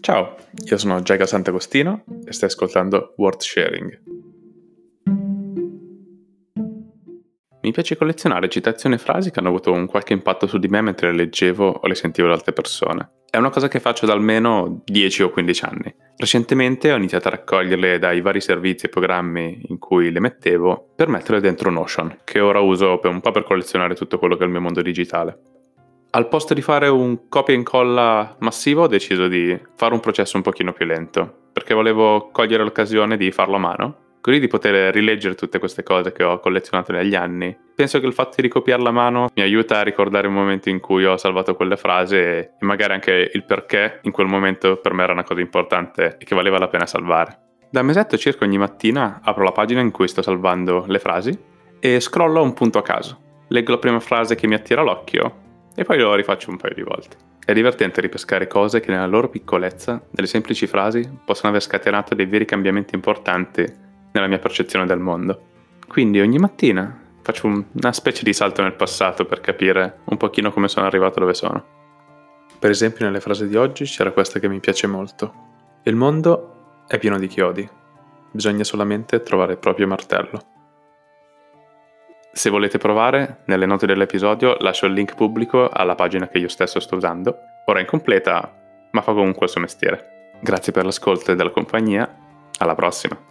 Ciao, io sono Giaga Sant'Agostino e stai ascoltando World Sharing. Mi piace collezionare citazioni e frasi che hanno avuto un qualche impatto su di me mentre le leggevo o le sentivo da altre persone. È una cosa che faccio da almeno 10 o 15 anni. Recentemente ho iniziato a raccoglierle dai vari servizi e programmi in cui le mettevo per metterle dentro Notion, che ora uso un po' per collezionare tutto quello che è il mio mondo digitale. Al posto di fare un copia e incolla massivo ho deciso di fare un processo un pochino più lento, perché volevo cogliere l'occasione di farlo a mano così di poter rileggere tutte queste cose che ho collezionato negli anni. Penso che il fatto di ricopiarla a mano mi aiuta a ricordare il momento in cui ho salvato quelle frasi e magari anche il perché in quel momento per me era una cosa importante e che valeva la pena salvare. Da mesetto circa ogni mattina apro la pagina in cui sto salvando le frasi e scrollo un punto a caso. Leggo la prima frase che mi attira l'occhio e poi lo rifaccio un paio di volte. È divertente ripescare cose che nella loro piccolezza, nelle semplici frasi, possono aver scatenato dei veri cambiamenti importanti nella mia percezione del mondo. Quindi ogni mattina faccio una specie di salto nel passato per capire un pochino come sono arrivato dove sono. Per esempio nelle frasi di oggi c'era questa che mi piace molto. Il mondo è pieno di chiodi, bisogna solamente trovare il proprio martello. Se volete provare, nelle note dell'episodio lascio il link pubblico alla pagina che io stesso sto usando, ora incompleta, ma fa comunque il suo mestiere. Grazie per l'ascolto e della compagnia, alla prossima!